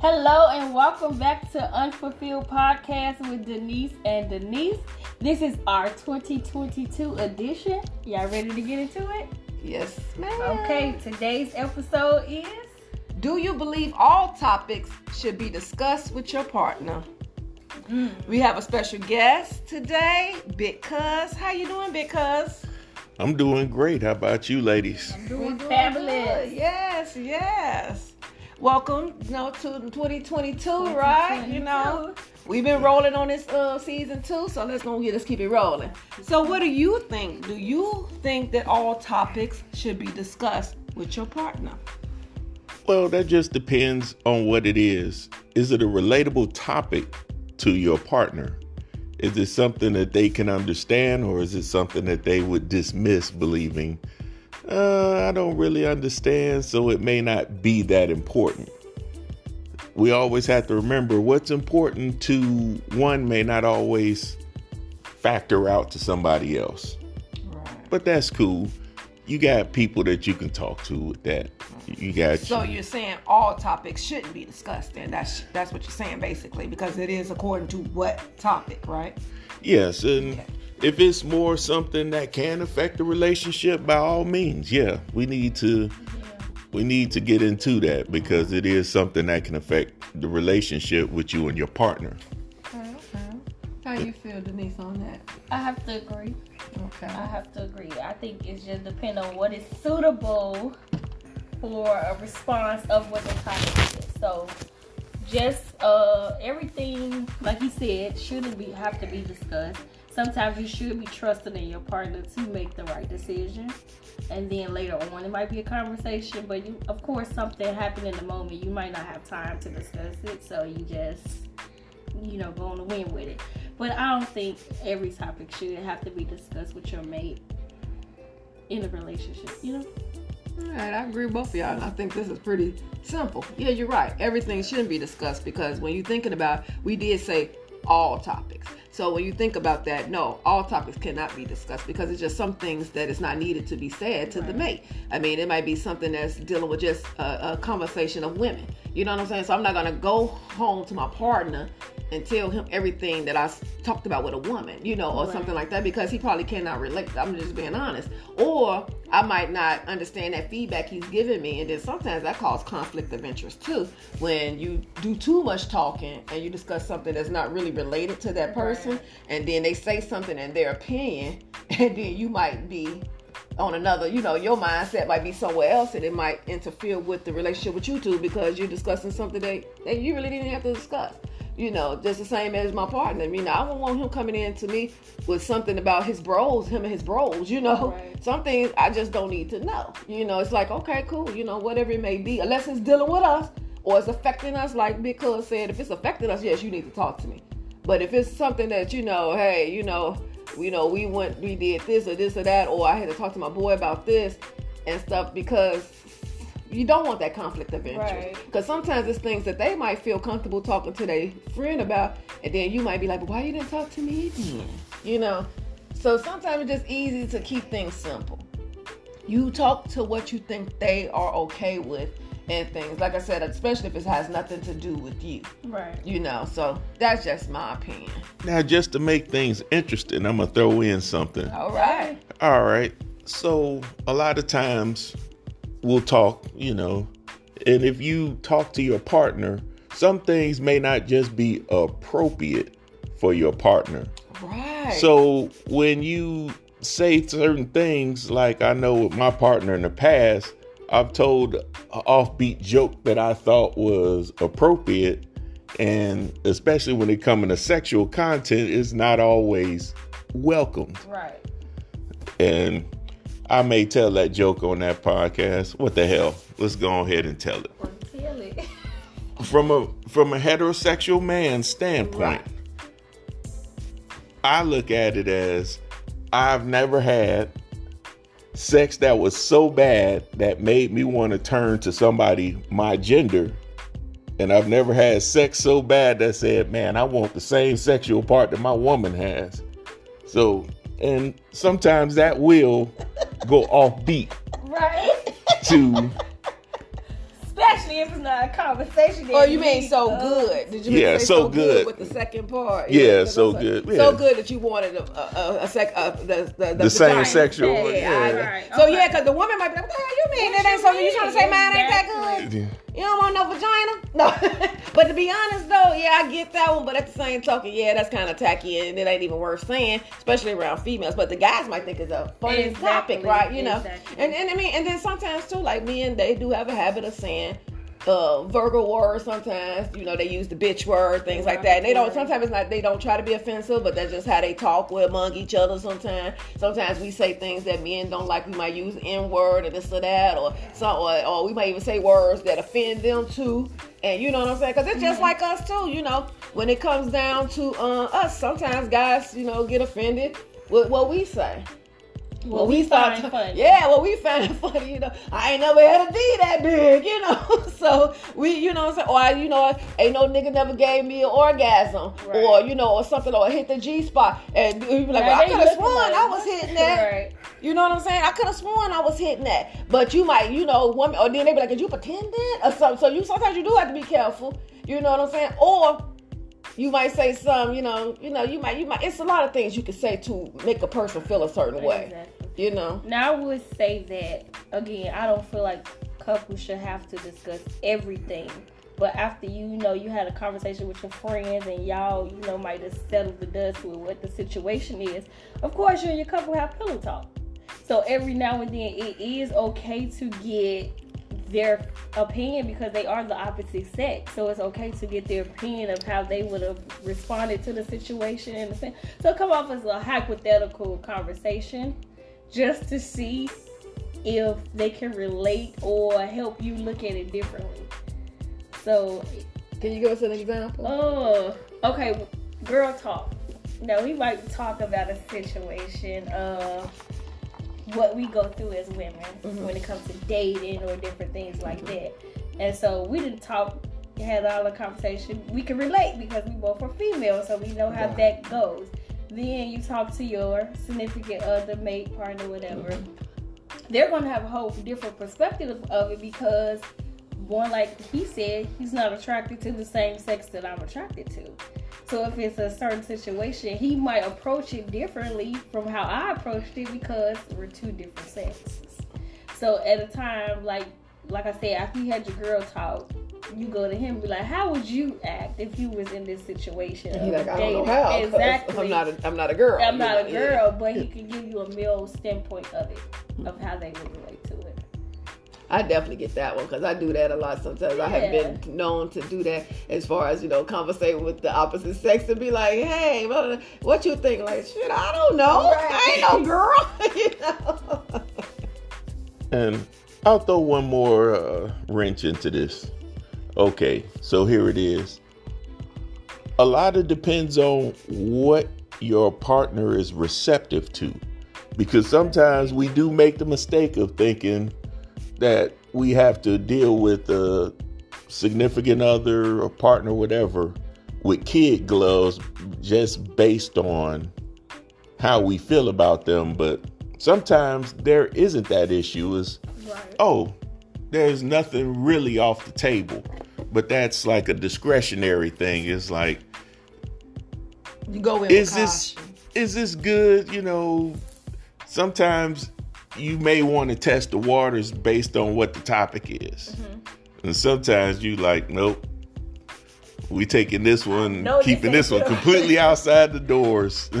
Hello and welcome back to Unfulfilled Podcast with Denise and Denise. This is our 2022 edition. Y'all ready to get into it? Yes, ma'am. Okay, today's episode is Do you believe all topics should be discussed with your partner? Mm. We have a special guest today, Big Cuz. How you doing, Big Cuz? I'm doing great. How about you, ladies? doing Good. fabulous. Yes, yes. Welcome, you know, to 2022, right? You know, we've been rolling on this uh, season two, so let's go get let's keep it rolling. So, what do you think? Do you think that all topics should be discussed with your partner? Well, that just depends on what it is. Is it a relatable topic to your partner? Is it something that they can understand, or is it something that they would dismiss, believing, uh, I don't really understand, so it may not be that important? We always have to remember what's important to one may not always factor out to somebody else. Right. But that's cool. You got people that you can talk to with that. You got So you're saying all topics shouldn't be discussed, and that's that's what you're saying basically, because it is according to what topic, right? yes, and Okay. If it's more something that can affect the relationship, by all means, yeah, we need to we need to get into that because it is something that can affect the relationship with you and your partner. Okay, okay. How you feel, Denise, on that? I have to agree. Okay. I have to agree. I think it's just depend on what is suitable for a response of what the topic is. So just uh everything like you said shouldn't be have to be discussed. Sometimes you should be trusting in your partner to make the right decision. And then later on it might be a conversation, but you of course something happened in the moment. You might not have time to discuss it, so you just you know, go on the win with it. But I don't think every topic should have to be discussed with your mate in a relationship, you know? All right, I agree with both of y'all, and I think this is pretty simple. Yeah, you're right. Everything shouldn't be discussed because when you're thinking about, we did say all topics. So when you think about that, no, all topics cannot be discussed because it's just some things that is not needed to be said to the mate. I mean, it might be something that's dealing with just a, a conversation of women. You know what I'm saying? So I'm not gonna go home to my partner and tell him everything that I talked about with a woman, you know, or Right. something like that because he probably cannot relate. I'm just being honest. Or I might not understand that feedback he's giving me, and then sometimes that causes conflict of interest too. When you do too much talking and you discuss something that's not really related to that person, Right. and then they say something in their opinion, and then you might be on another, you know, your mindset might be somewhere else and it might interfere with the relationship with you two because you're discussing something that, that you really didn't have to discuss. You know, just the same as my partner. You know, I don't want him coming in to me with something about his bros, him and his bros, you know. Right. Some things I just don't need to know. You know, it's like, okay, cool, you know, whatever it may be. Unless it's dealing with us or it's affecting us, like Cuz said, if it's affecting us, yes, you need to talk to me. But if it's something that you know, hey, you know, you know, we went, we did this or this or that, or I had to talk to my boy about this and stuff because you don't want that conflict of interest. Right. Because sometimes it's things that they might feel comfortable talking to their friend about, and then you might be like, why you didn't talk to me then?" You know. So sometimes it's just easy to keep things simple. You talk to what you think they are okay with and things. Like I said, especially if it has nothing to do with you. Right. You know. So that's just my opinion. Now, just to make things interesting, I'm gonna throw in something. All right. All right. So a lot of times we'll talk, you know, and if you talk to your partner, some things may not just be appropriate for your partner. Right. So when you say certain things, like I know with my partner in the past, I've told an offbeat joke that I thought was appropriate, and especially when it comes to sexual content, is not always welcomed. Right. And I may tell that joke on that podcast. What the hell? Let's go ahead and tell it. Or tell it. From a from a heterosexual man's standpoint, I look at it as I've never had sex that was so bad that made me want to turn to somebody my gender. And I've never had sex so bad that said, man, I want the same sexual part that my woman has. So, and sometimes that will go off beat right. to especially if it's not a conversation. Oh, you mean so good? Did you mean Yeah, say so good. with the second part? Yeah, so it's like- good, So good that you wanted a a, a, sec uh, the the, The same vagina. sexual Yeah, one, I- yeah. Right, So okay. yeah, because the woman might be like, "What the hell you mean? What It ain't you something you trying to say, mean? mine ain't that Exactly. good." You don't want no vagina? No. but to be honest though, yeah, I get that one. But at the same token, yeah, that's kind of tacky and it ain't even worth saying, especially around females. But the guys might think it's a funny Exactly, topic, right? You know. exactly. And and I mean, and then sometimes too, like men, they do have a habit of saying uh Virgo words sometimes, you know, they use the bitch word, things like that. And they don't sometimes it's not they don't try to be offensive, but that's just how they talk with among each other sometimes. Sometimes we say things that men don't like. We might use N word or this or that or some or, or we might even say words that offend them too. And you know what I'm saying? Because it's just like us too, you know. When it comes down to uh, us, sometimes guys, you know, get offended with what we say. What we find to- funny. Yeah, what we find funny, you know. I ain't never had a D that big, you know. so we, you know, what I'm saying, or you know, ain't no nigga never gave me an orgasm, Right. or you know, or something, or hit the G spot, and you be like, well, I could have sworn like- I was hitting that. Right. You know what I'm saying? I could have sworn I was hitting that, but you might, you know, woman, or then they be like, "Did you pretend that?" or something. So you sometimes you do have to be careful. You know what I'm saying? Or you might say some, you know, you know, you might, you might. It's a lot of things you can say to make a person feel a certain way. Exactly. You know. Now I would say that again. I don't feel like couples should have to discuss everything. But after you, you know, you had a conversation with your friends and y'all, you know, might have settled the dust with what the situation is. Of course, you and your couple have pillow talk. So every now and then, it is okay to get their opinion because they are the opposite sex. So it's okay to get their opinion of how they would have responded to the situation. And the thing. So come off as a hypothetical conversation just to see if they can relate or help you look at it differently. So, Can you give us an example? oh, okay, girl talk. No, we might talk about a situation of what we go through as women mm-hmm. when it comes to dating or different things like mm-hmm. that. And so we didn't talk, had all the conversation. We can relate because we both are female, so we know how Right. that goes. Then you talk to your significant other, mate, partner, whatever. Mm-hmm. They're gonna have a whole different perspective of it because one, like he said, he's not attracted to the same sex that I'm attracted to. So if it's a certain situation, he might approach it differently from how I approached it because we're two different sexes. So at a time like like I said, after you had your girl talk, you go to him and be like, "How would you act if you was in this situation?" He's like, I don't know dating?" how. Exactly. I'm not. A, I'm not a girl. I'm not a know, yeah. girl, but he can give you a male standpoint of it, of how they would relate to it. I definitely get that one because I do that a lot sometimes. I have been known to do that as far as you know, conversate with the opposite sex and be like, "Hey, what you think?" Like, shit, I don't know. I ain't no girl. you know. And I'll throw one more uh, wrench into this. Okay, so here it is. A lot of depends on what your partner is receptive to. Because sometimes we do make the mistake of thinking that we have to deal with a significant other or partner, whatever, with kid gloves just based on how we feel about them. But sometimes there isn't that issue. Is Right. oh, there's nothing really off the table. But that's like a discretionary thing. It's like, You go in. is this caution. is this good? You know, sometimes you may want to test the waters based on what the topic is. Mm-hmm. And sometimes you like, nope. We taking this one, know this keeping this one completely outside the doors.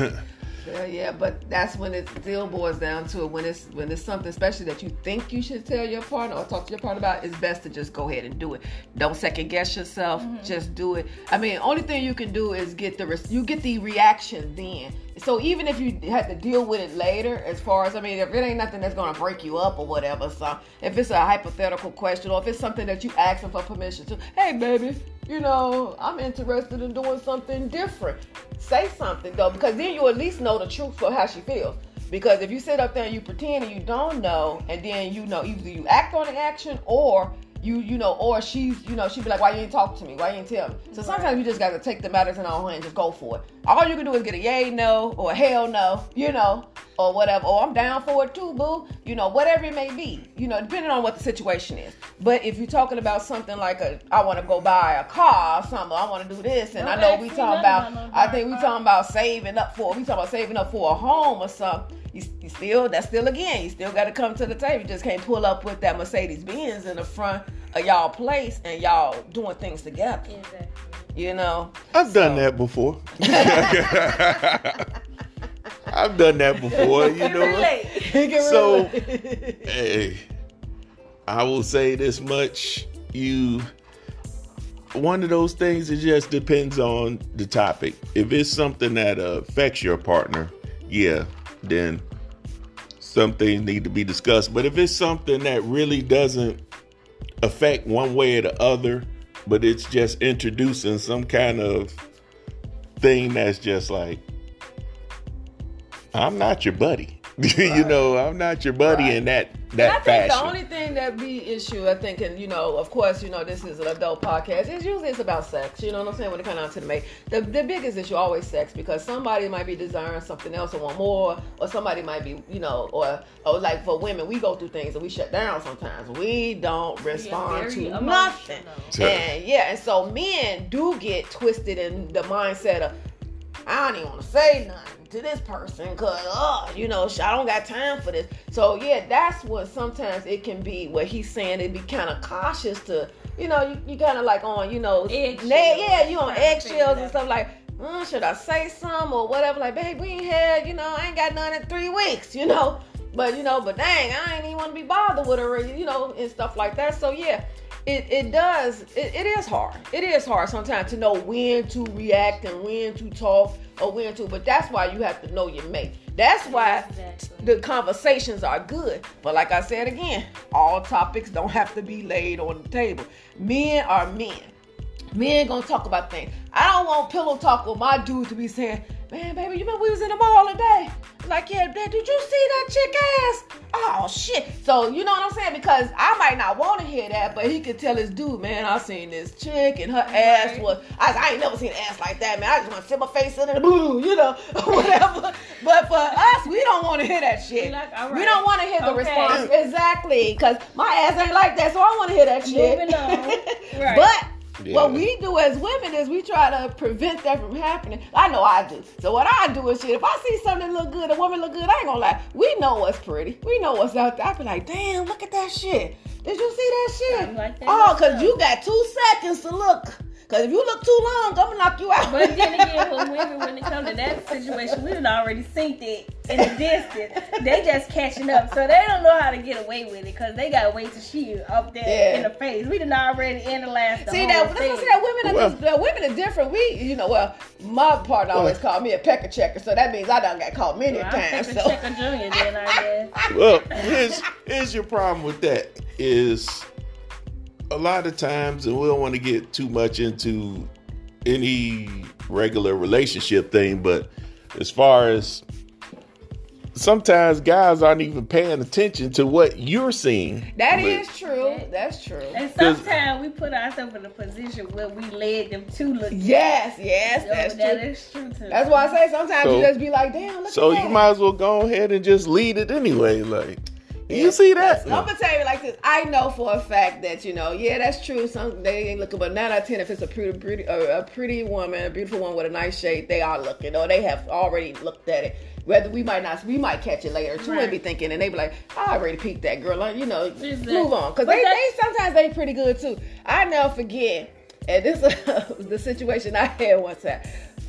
Yeah, yeah, but that's when it still boils down to it. When it's when it's something especially that you think you should tell your partner or talk to your partner about, it's best to just go ahead and do it. Don't second guess yourself. Mm-hmm. Just do it. I mean, only thing you can do is get the res- you get the reaction then. So even if you had to deal with it later, as far as I mean, if it ain't nothing that's gonna break you up or whatever, so if it's a hypothetical question or if it's something that you asking for permission to, hey baby, you know, I'm interested in doing something different. Say something though, because then you at least know the truth of how she feels. Because if you sit up there and you pretend and you don't know, and then you know either you act on the action or you you know, or she's you know she'd be like, why you ain't talk to me? Why you ain't tell me? So sometimes you just got to take the matters in our hand and just go for it. All you can do is get a yay no or a hell no, you know, or whatever. Or I'm down for it too, boo. You know, whatever it may be. You know, depending on what the situation is. But if you're talking about something like a, I want to go buy a car or something, I want to do this, and I know we talking about, about I think we talking about saving up for, we talking about saving up for a home or something. You, you still, that's still again, you still got to come to the table. You just can't pull up with that Mercedes Benz in the front of y'all place and y'all doing things together. Exactly. You know, I've done that before. I've done that before, you know. Relate. So- Hey, I will say this much: you. One of those things. It just depends on the topic. If it's something that uh, affects your partner, yeah, then some things need to be discussed. But if it's something that really doesn't affect one way or the other, but it's just introducing some kind of thing that's just like, I'm not your buddy. you know, I'm not your buddy Right. in that And I that think fashion. the only thing that be issue, I think, and you know, of course, you know, this is an adult podcast. It's usually it's about sex. You know what I'm saying? When it comes down to the mate, the the biggest issue always sex because somebody might be desiring something else and want more, or somebody might be, you know, or or like for women, we go through things and we shut down sometimes. We don't respond very to emotional. nothing. Yeah. And yeah, and so men do get twisted in the mindset of I don't even want to say nothing to this person because, uh, you know, I don't got time for this. So, yeah, that's what sometimes it can be what he's saying. It'd be kind of cautious to, you know, you, you kind of like on, you know, Eggshells. na- yeah, you on Trying to figure eggshells and stuff like, mm, should I say some or whatever? Like, babe, we ain't had, you know, I ain't got none in three weeks, you know. But, you know, but dang, I ain't even want to be bothered with her, you know, and stuff like that. So, yeah, it, it does it, it is hard. It is hard sometimes to know when to react and when to talk or when to but that's why you have to know your mate. That's why Exactly. the conversations are good. But like i said again all topics don't have to be laid on the table. Men are men men gonna talk about things. I don't want pillow talk with my dude to be saying man baby you remember we was in the mall today? Like yeah dad, did you see that chick ass? Oh shit. So you know what i'm saying? Because i might not want to hear that but he could tell his dude man i seen this chick and her ass was I, I ain't never seen an ass like that man. I just want to sit my face in it boo you know whatever. But for us we don't want to hear that shit. We like, all we don't want to hear the Okay. response. Exactly because my ass ain't like that so i want to hear that shit. Moving on. Right. but Yeah. what we do as women is we try to prevent that from happening. I know I do. So what I do is shit. If I see something look good, a woman look good, I ain't gonna lie. We know what's pretty. We know what's out there. I be like, damn, look at that shit. Did you see that shit? I like that oh, cause myself. you got two seconds to look. Cause if you look too long, I'm gonna knock you out. But then again, for women, when it comes to that situation, we done already synced it in the distance. They just catching up, so they don't know how to get away with it because they got way to wait till she up there Yeah. in the face. We done already analyzed the See whole that, thing. see that women are Well- just, that women are different. We, you know, well, my partner always called me a pecker checker, so that means I done got called many Well, I'm times. Pepper So. Checker Junior then, I guess. Well, here's here's your problem with that is a lot of times, and we don't want to get too much into any regular relationship thing, but as far as sometimes guys aren't even paying attention to what you're seeing. That But- is true. That's true. And sometimes we put ourselves in a position where we led them to look. Yes, yes, So that's that true. is true too. That's why I say sometimes So- you just be like, damn, look So at that. you might as well go ahead and just lead it anyway. Like, you see that? that's- I'm gonna tell you like this. I know for a fact that you know, yeah, that's true. Some they ain't looking, but nine out of ten, if it's a pretty, pretty, a, a pretty woman, a beautiful one with a nice shape, they are looking, or they have already looked at it. Whether we might not, we might catch it later too, and Right. be thinking, and they be like, I already peeked that girl, like, you know, Exactly. move on, because they, they sometimes they pretty good too. I never forget, and this is the situation I had one time.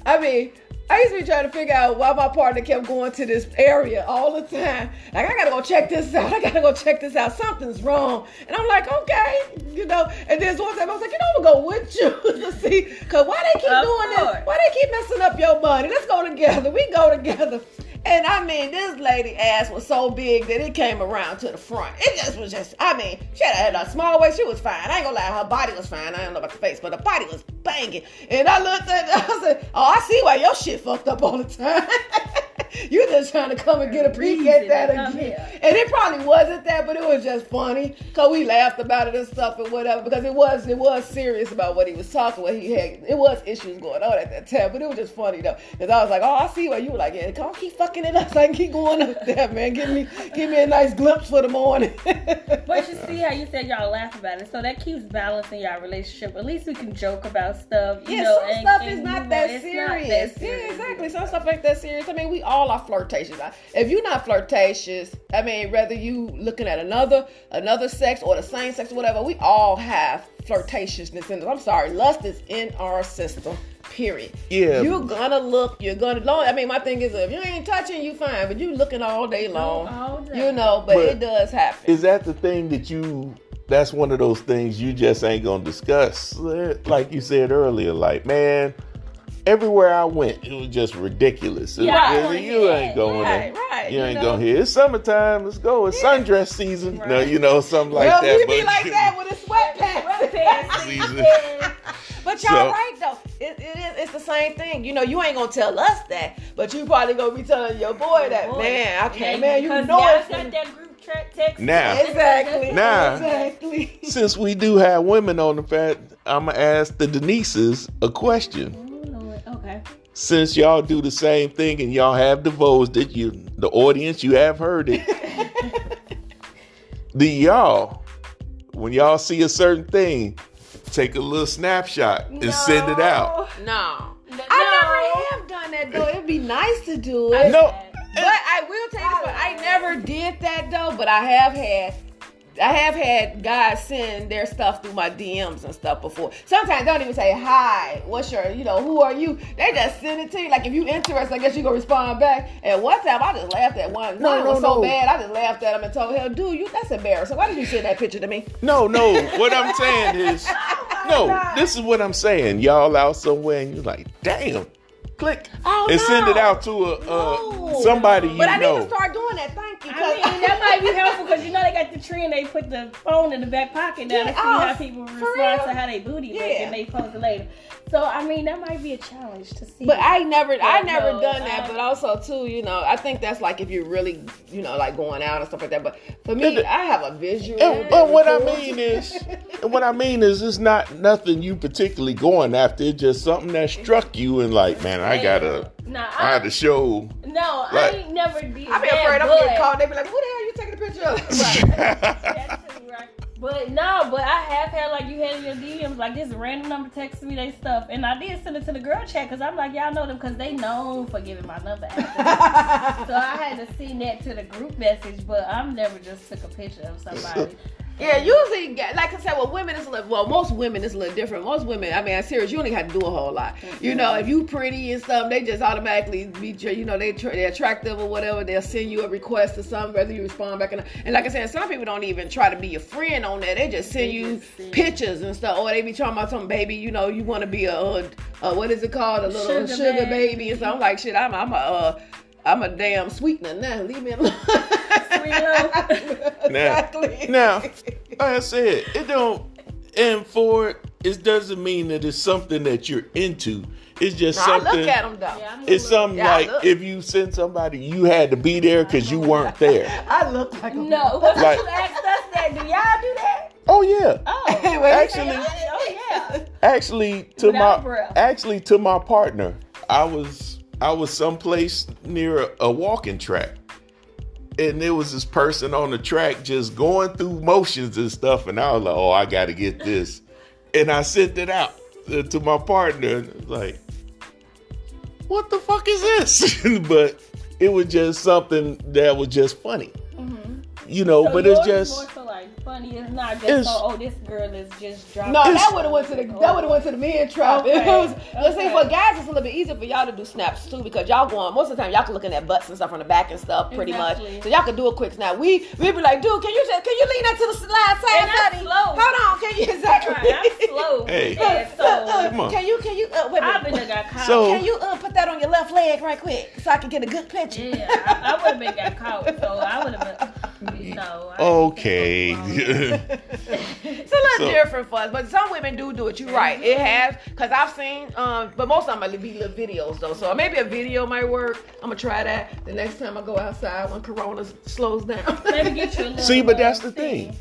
I mean. I used to be trying to figure out why my partner kept going to this area all the time. Like, I gotta go check this out. I gotta go check this out. Something's wrong. And I'm like, okay, you know. And then one time I was like, you know, I'm gonna go with you to see, cause why they keep Of doing course. this? Why they keep messing up your money? Let's go together. We go together. And I mean, this lady ass was so big that it came around to the front. It just was just, I mean, she had a small waist. She was fine. I ain't gonna lie, her body was fine. I don't know about the face, but the body was banging. And I looked at, I said, oh, I see why your shit fucked up all the time. you just trying to come and get a peek at that again. And it probably wasn't that, but it was just funny because we laughed about it and stuff and whatever. Because it was it was serious about what he was talking. What he had, it was issues going on at that time. But it was just funny though, because I was like, oh, I see why you were like, yeah, come keep fucking it up, so I can keep going up there, man. Give me give me a nice glimpse for the morning. But you see how you said y'all laugh about it, so that keeps balancing y'all relationship. At least we can joke about stuff. You Yeah, know, some and- stuff and is not that. It's not serious. Yeah, exactly. Some stuff ain't that serious. I mean, we all are flirtatious. I- If you're not flirtatious, I mean, whether you looking at another another sex or the same sex or whatever, we all have flirtatiousness in us. I'm sorry, lust is in our system. Period. Yeah. You're gonna look. You're gonna. Long, I mean, my thing is, if you ain't touching, you fine. But you looking all day long. all day. You know, but, But- it does happen. Is that the thing that you? That's one of those things you just ain't gonna discuss. Like you said earlier, like man, everywhere I went, it was just ridiculous. It- Yeah, you- right. ain't going Right, there. right, You you ain't know. going here. It's summertime. Let's go. It's sundress season. No, you know something like well, that. we be but- like that with a sweatpants. Sweatpants. Season. But y'all So- right though. It, it is. It's the same thing. You know, you ain't gonna tell us that, but you probably gonna be telling your boy that. Boy. Man, I can't. Yeah, Man, you because know y'all it's got that group tra- text. Now. exactly. Now. exactly. Since we do have women on the fact, I'm gonna ask the Denises a question. Lord. Okay. Since y'all do the same thing and y'all have divulged it, you the audience, you have heard it. the y'all, when y'all see a certain thing, take a little snapshot and send it out. No, No. I never have done that though. It'd be nice to do it. No, But I will tell you this, but I never did that though. But I have had, I have had guys send their stuff through my DMs and stuff before. Sometimes they don't even say hi. What's your, you know, who are you? They just send it to you. Like if you interested, I guess you gonna respond back. And one time I just laughed at one. No, One was no, so no. bad. I just laughed at him and told him, dude, you that's embarrassing. Why did you send that picture to me? no, no. What I'm saying is, oh no. God. This is what I'm saying. Y'all out somewhere and you're like, damn, click Oh, and send it out to a No. uh, somebody you But I know. need to start doing that. Thank you. I 'cause- mean, that might be helpful because you know they got the trend. They put the phone in the back pocket now Yeah, to see oh, how people respond real? to how they booty look, Yeah. and they post it later. So I mean, that might be a challenge to see. But I never, I never no, done that. I- but also too, you know, I think that's like if you're really, you know, like going out and stuff like that. But for me, And- I have a visual. And, but what I mean is, what I mean is, it's not nothing you particularly going after. It's just something that struck you and like, man, I gotta, Nah, I I, had to show. no, Like- I ain't never did. I be afraid I'm but- getting called. They be like, "Who the hell you taking a picture of?" That's right? But no, but I have had like you had in your DMs like this random number texting me they stuff, and I did send it to the girl chat because I'm like y'all know them because they known for giving my number. so I had to send that to the group message, but I'm never just took a picture of somebody. Yeah, usually, like I said, well, women is a little, well, most women is a little different. Most women, I mean, I'm serious. You only have to do a whole lot. You know, if you pretty and stuff, they just automatically be, you know, they they're attractive or whatever. They'll send you a request or something, whether you respond back. And, and like I said, some people don't even try to be your friend on that. They just send you pictures and stuff. Or they be talking about some baby, you know, you want to be a, uh, uh, what is it called, a little Sugar sugar, baby. baby. and stuff. I'm like, shit, I'm, I'm a, uh, I'm a damn sweetener now. Leave me alone. exactly. Now, like I said, it don't. And for it, it doesn't mean that it's something that you're into. It's just I something. look at them though. Yeah, It's a little- something Yeah, like if you send somebody, you had to be there because you weren't there. I look like a No, what Like- you asked us that? Do y'all do that? Oh yeah. Oh, Anyway, Actually- oh yeah. Actually, to Without my breath. actually to my partner, I was I was someplace near a, a walking track, and there was this person on the track just going through motions and stuff, and I was like, "Oh, I got to get this," and I sent it out to my partner, like, "What the fuck is this?" but it was just something that was just funny, mm-hmm. You know. So but it's yours is just more so like funny. It's not just It's- so, oh, this girl is just dropping. No, that would have went to the that would have went to the men trap. Okay, was, let's say for guys, it's a little bit easier for y'all to do snaps too because y'all going most of the time y'all can looking at butts and stuff from the back and stuff pretty Exactly. much. So y'all can do a quick snap. We we be like, dude, can you just, can you lean that to the slide side, And honey? slow. Hold on, can you exactly? Right, I'm slow. Hey. Yeah, Uh, uh, so Come on. Can you can you uh, wait a I've minute. been got caught. So- Can you uh, put that on your left leg right quick so I can get a good picture? yeah, I, I would have been got caught. So I would have been. No. I- okay. So look, So- different for us, but some women do do it. You're right. It has because I've seen, um, but most of them might be little videos though. So maybe a video might work. I'm gonna try that the next time I go outside when Corona slows down. Maybe get you. See, but that's the thing.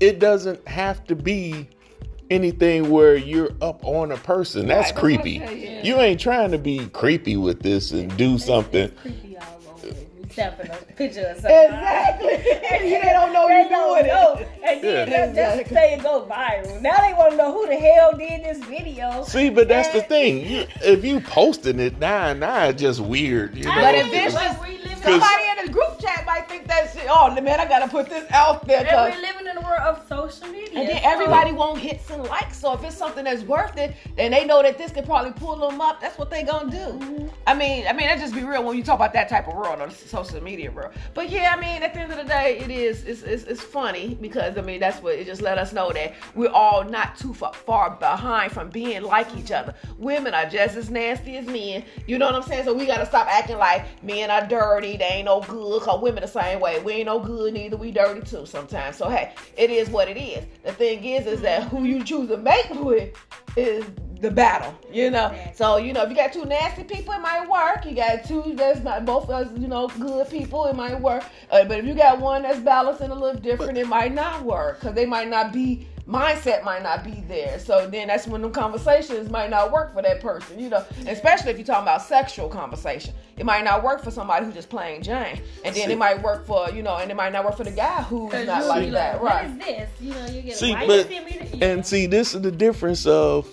It doesn't have to be anything where you're up on a person. That's Right, that's what I'm creepy. You ain't trying to be creepy with this and do something. Snapping a picture of something. exactly. And they don't know They you're don't doing know. it. And then Yeah. that, that's Exactly. say it go viral. Now they want to know who the hell did this video. See, but that's the thing. You, if you posting it now, now it's just weird. You know? But if mean, this but is- in- Somebody in the group chat might think that shit. Oh man, I gotta put this out there. and 'cause- we're living in world of social media. And then so- everybody won't hits and likes. So if it's something that's worth it, then they know that this could probably pull them up. That's what they gonna do. Mm-hmm. I mean, I mean, let's just be real when you talk about that type of world on social media world. But yeah, I mean, at the end of the day, it is it's, it's, it's funny because I mean that's what it just let us know that we're all not too far, far behind from being like each other. Women are just as nasty as men. You know what I'm saying? So we gotta stop acting like men are dirty. They ain't no good. Cause women the same way. We ain't no good neither. We dirty too sometimes. So hey, it is what it is. The thing is, is that who you choose to mate with is the battle. You know. So you know, if you got two nasty people, it might work. You got two that's not both of us, you know, good people, it might work. Uh, but if you got one that's balanced and a little different, it might not work because they might not be mindset might not be there. So then that's when the conversations might not work for that person, you know. Especially if you're talking about sexual conversation, it might not work for somebody who's just playing Jane, and then See- it might work for you know, and it might not work for the guy who's not you'll like be that, What right? is this? You know, you get See, why but you send me the, and see, this is the difference of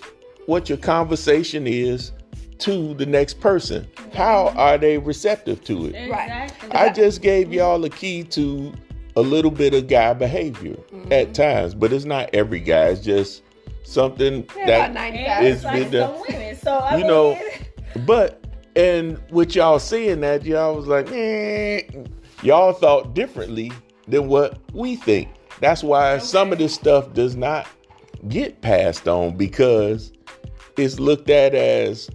what your conversation is to the next person. How are they receptive to it? exactly. I just gave y'all a key to a little bit of guy behavior at times, but it's not every guy. It's just something Yeah, that about 95. and it's it's like been done. some women. So I You mean, know, But and with y'all seeing that, y'all was like, eh, y'all thought differently than what we think. That's why some of this stuff does not get passed on because it's looked at as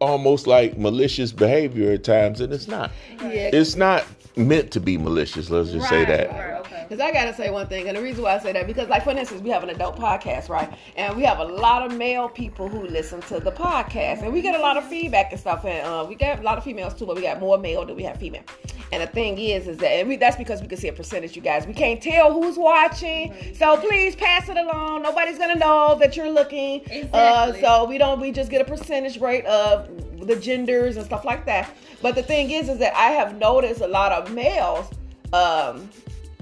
almost like malicious behavior at times, and it's not. Yeah, It's not meant to be malicious. Let's just say Right, that. right, okay. Because I gotta say one thing, and the reason why I say that because, like for instance, we have an adult podcast, right? And we have a lot of male people who listen to the podcast, and we get a lot of feedback and stuff. And uh, we get a lot of females too, but we got more male than we have female. And the thing is, is that and we, that's because we can see a percentage, you guys. We can't tell who's watching, so please pass it along. Nobody's gonna know that you're looking. Uh, Exactly. so we don't. We just get a percentage rate of the genders and stuff like that. But the thing is, is that I have noticed a lot of males. Um,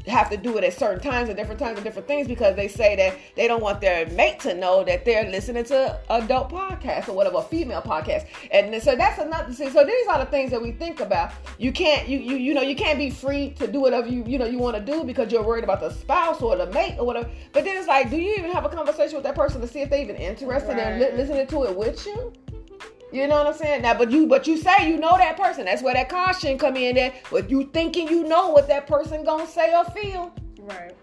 have to do it at certain times and different times and different things because they say that they don't want their mate to know that they're listening to adult podcast or whatever, female podcast. And so that's another thing. So these are the things that we think about. You can't you you you know you can't be free to do whatever you you know you want to do because you're worried about the spouse or the mate or whatever. But then it's like, do you even have a conversation with that person to see if they even interested in li- listening to it with you? You know what I'm saying? Now, but you but you say you know that person. That's where that caution come in there. But you thinking you know what that person gonna say or feel. Right.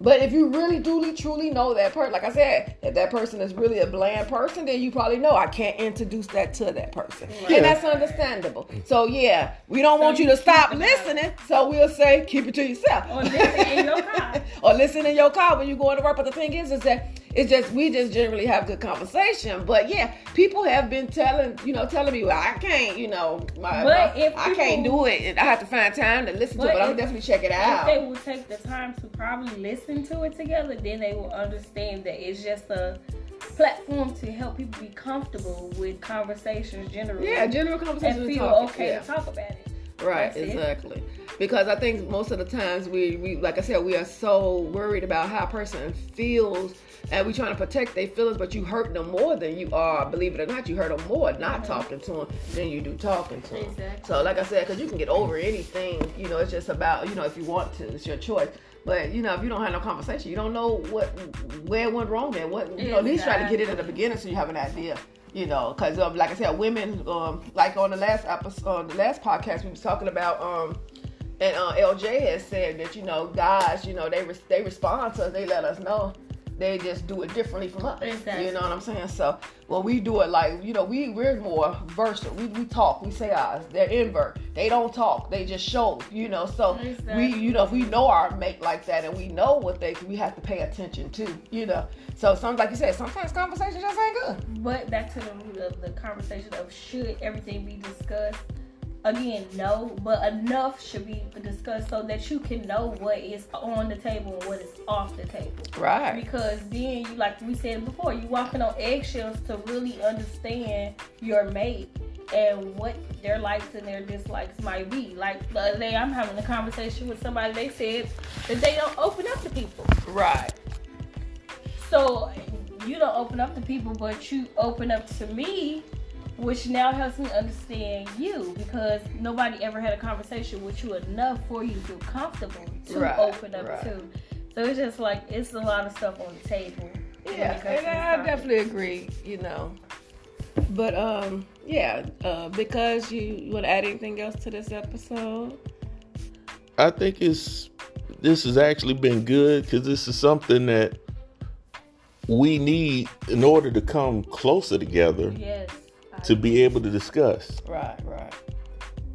But if you really, truly, truly know that person, like I said, if that person is really a bland person, then you probably know I can't introduce that to that person, Yeah. and that's understandable. So yeah, we don't want you you to stop keep it out. listening. So we'll say keep it to yourself, Or listen in your car. or listen in your car when you're going to work. But the thing is, is that it's just we just generally have good conversation. But yeah, people have been telling you know telling me, well, I can't, you know, my, But my- if I can't do it, and I have to find time to listen to it. But I'm definitely check it out. If they will take the time to probably listen to it together, then they will understand that it's just a platform to help people be comfortable with conversations generally. yeah, general conversation. and and feel talking, okay yeah. to talk about it. Right, exactly. Because I think most of the times we, we, like I said, we are so worried about how a person feels, and we trying to protect their feelings, but you hurt them more than you are. Believe it or not, you hurt them more not uh-huh. talking to them than you do talking to them. Exactly. So, like I said, because you can get over anything, you know, it's just about, you know, if you want to, it's your choice. But you know, if you don't have no conversation, you don't know what where it went wrong there. What you know, at least try to get it in the beginning so you have an idea. You know, because um, like I said, women um, like on the last episode, on the last podcast, we was talking about um, and uh, LJ has said that you know, guys, you know, they re- they respond to us, they let us know They just do it differently from us. Exactly. You know what I'm saying? So when we do it like, you know, we we're more versatile. We, we talk, we say ours. They're invert. They don't talk. They just show. You know, so Exactly. we you know if we know our mate like that and we know what they we have to pay attention to. You know, so some like you said, sometimes conversation just ain't good. But back to the root of the conversation of should everything be discussed? Again, no, but enough should be discussed so that you can know what is on the table and what is off the table. Right. Because then, you like we said before, you walking on eggshells to really understand your mate and what their likes and their dislikes might be. Like the other day, I'm having a conversation with somebody. They said that they don't open up to people. Right. So you don't open up to people, but you open up to me, which now helps me understand you because nobody ever had a conversation with you enough for you to feel comfortable to Right, open up right. to. So it's just like it's a lot of stuff on the table. Yeah, it comes to and I topic. definitely agree. You know, but um, yeah, uh, because you, you want to add anything else to this episode? I think it's this has actually been good because this is something that we need in order to come closer together Yes. To be able to discuss. Right, right.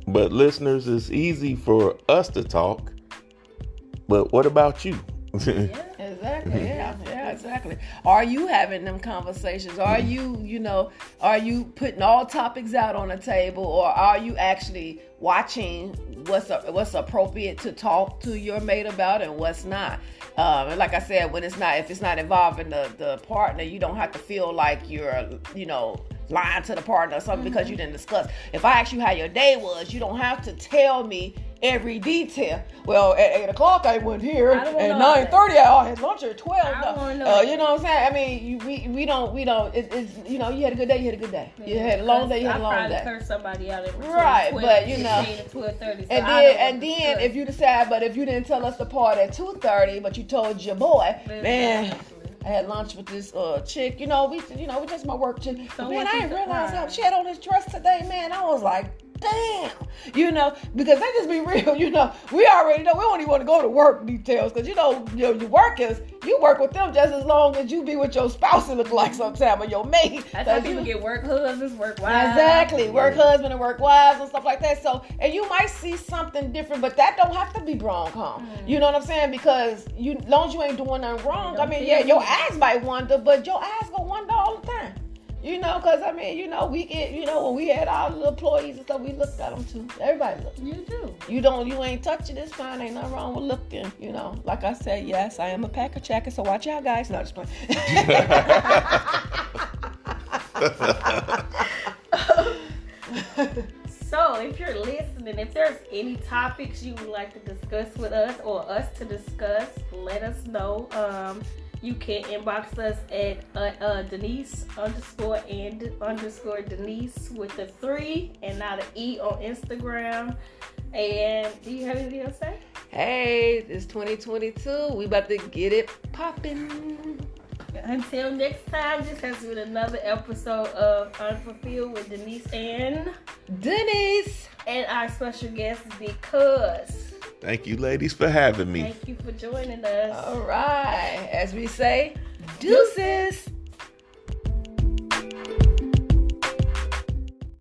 But listeners, it's easy for us to talk. But what about you? yeah. Exactly. Yeah, yeah, exactly. Are you having them conversations? Are you, you know, are you putting all topics out on the table, or are you actually watching what's what's appropriate to talk to your mate about and what's not? Um, and like I said, when it's not, if it's not involving the the partner, you don't have to feel like you're, you know. Lying to the partner or something because you didn't discuss. If I ask you how your day was, you don't have to tell me every detail. Well, at eight o'clock I went here, I at nine thirty all nine that. I had lunch at twelve. I know uh, you know what I'm saying? I mean, you, we we don't we don't. It, it's you know you had a good day, you had a good day. You had a long day, you had a I long probably day. curse somebody out Right, 12, but, you know. 15 and 12:30, so And then and then if you decide, but if you didn't tell us the part at two thirty, but you told your boy, man. Exactly. I had lunch with this uh chick. You know, we you know we just my work chick. So But man, I didn't realize how she had on this dress today. Man, I was like, damn. You know, because they just be real. You know, we already know we don't even want to go to work details because you know your, your work is you work with them just as long as you be with your spouse. It look like sometimes or your mate. That's how people you- get work husbands, work wives. Exactly, work husband and work wives and stuff like that. So, and you might see something different, but that don't have to be wrong, huh? Mm. You know what I'm saying? Because you, long as you ain't doing nothing wrong, I mean, yeah, your eyes might wonder, but your eyes gonna wonder all the time. You know, because I mean, you know, we get, you know, when we had all the employees and stuff, we looked at them too. Everybody looked. You do. You don't, you ain't touching this fine. Ain't nothing wrong with looking. You know, like I said, yes, I am a packer checker, so watch out, guys. Not just playing. So, if you're listening, if there's any topics you would like to discuss with us or us to discuss, let us know. Um, you can inbox us at uh, uh, Denise underscore and underscore Denise with the three and not an E on Instagram. And do you have anything else to say? Hey, it's 2022. We about to get it popping. Until next time, this has been another episode of Unfulfilled with Denise and Denise. and our special guest Big Cuz. Thank you, ladies, for having me. Thank you for joining us. All right. As we say, deuces.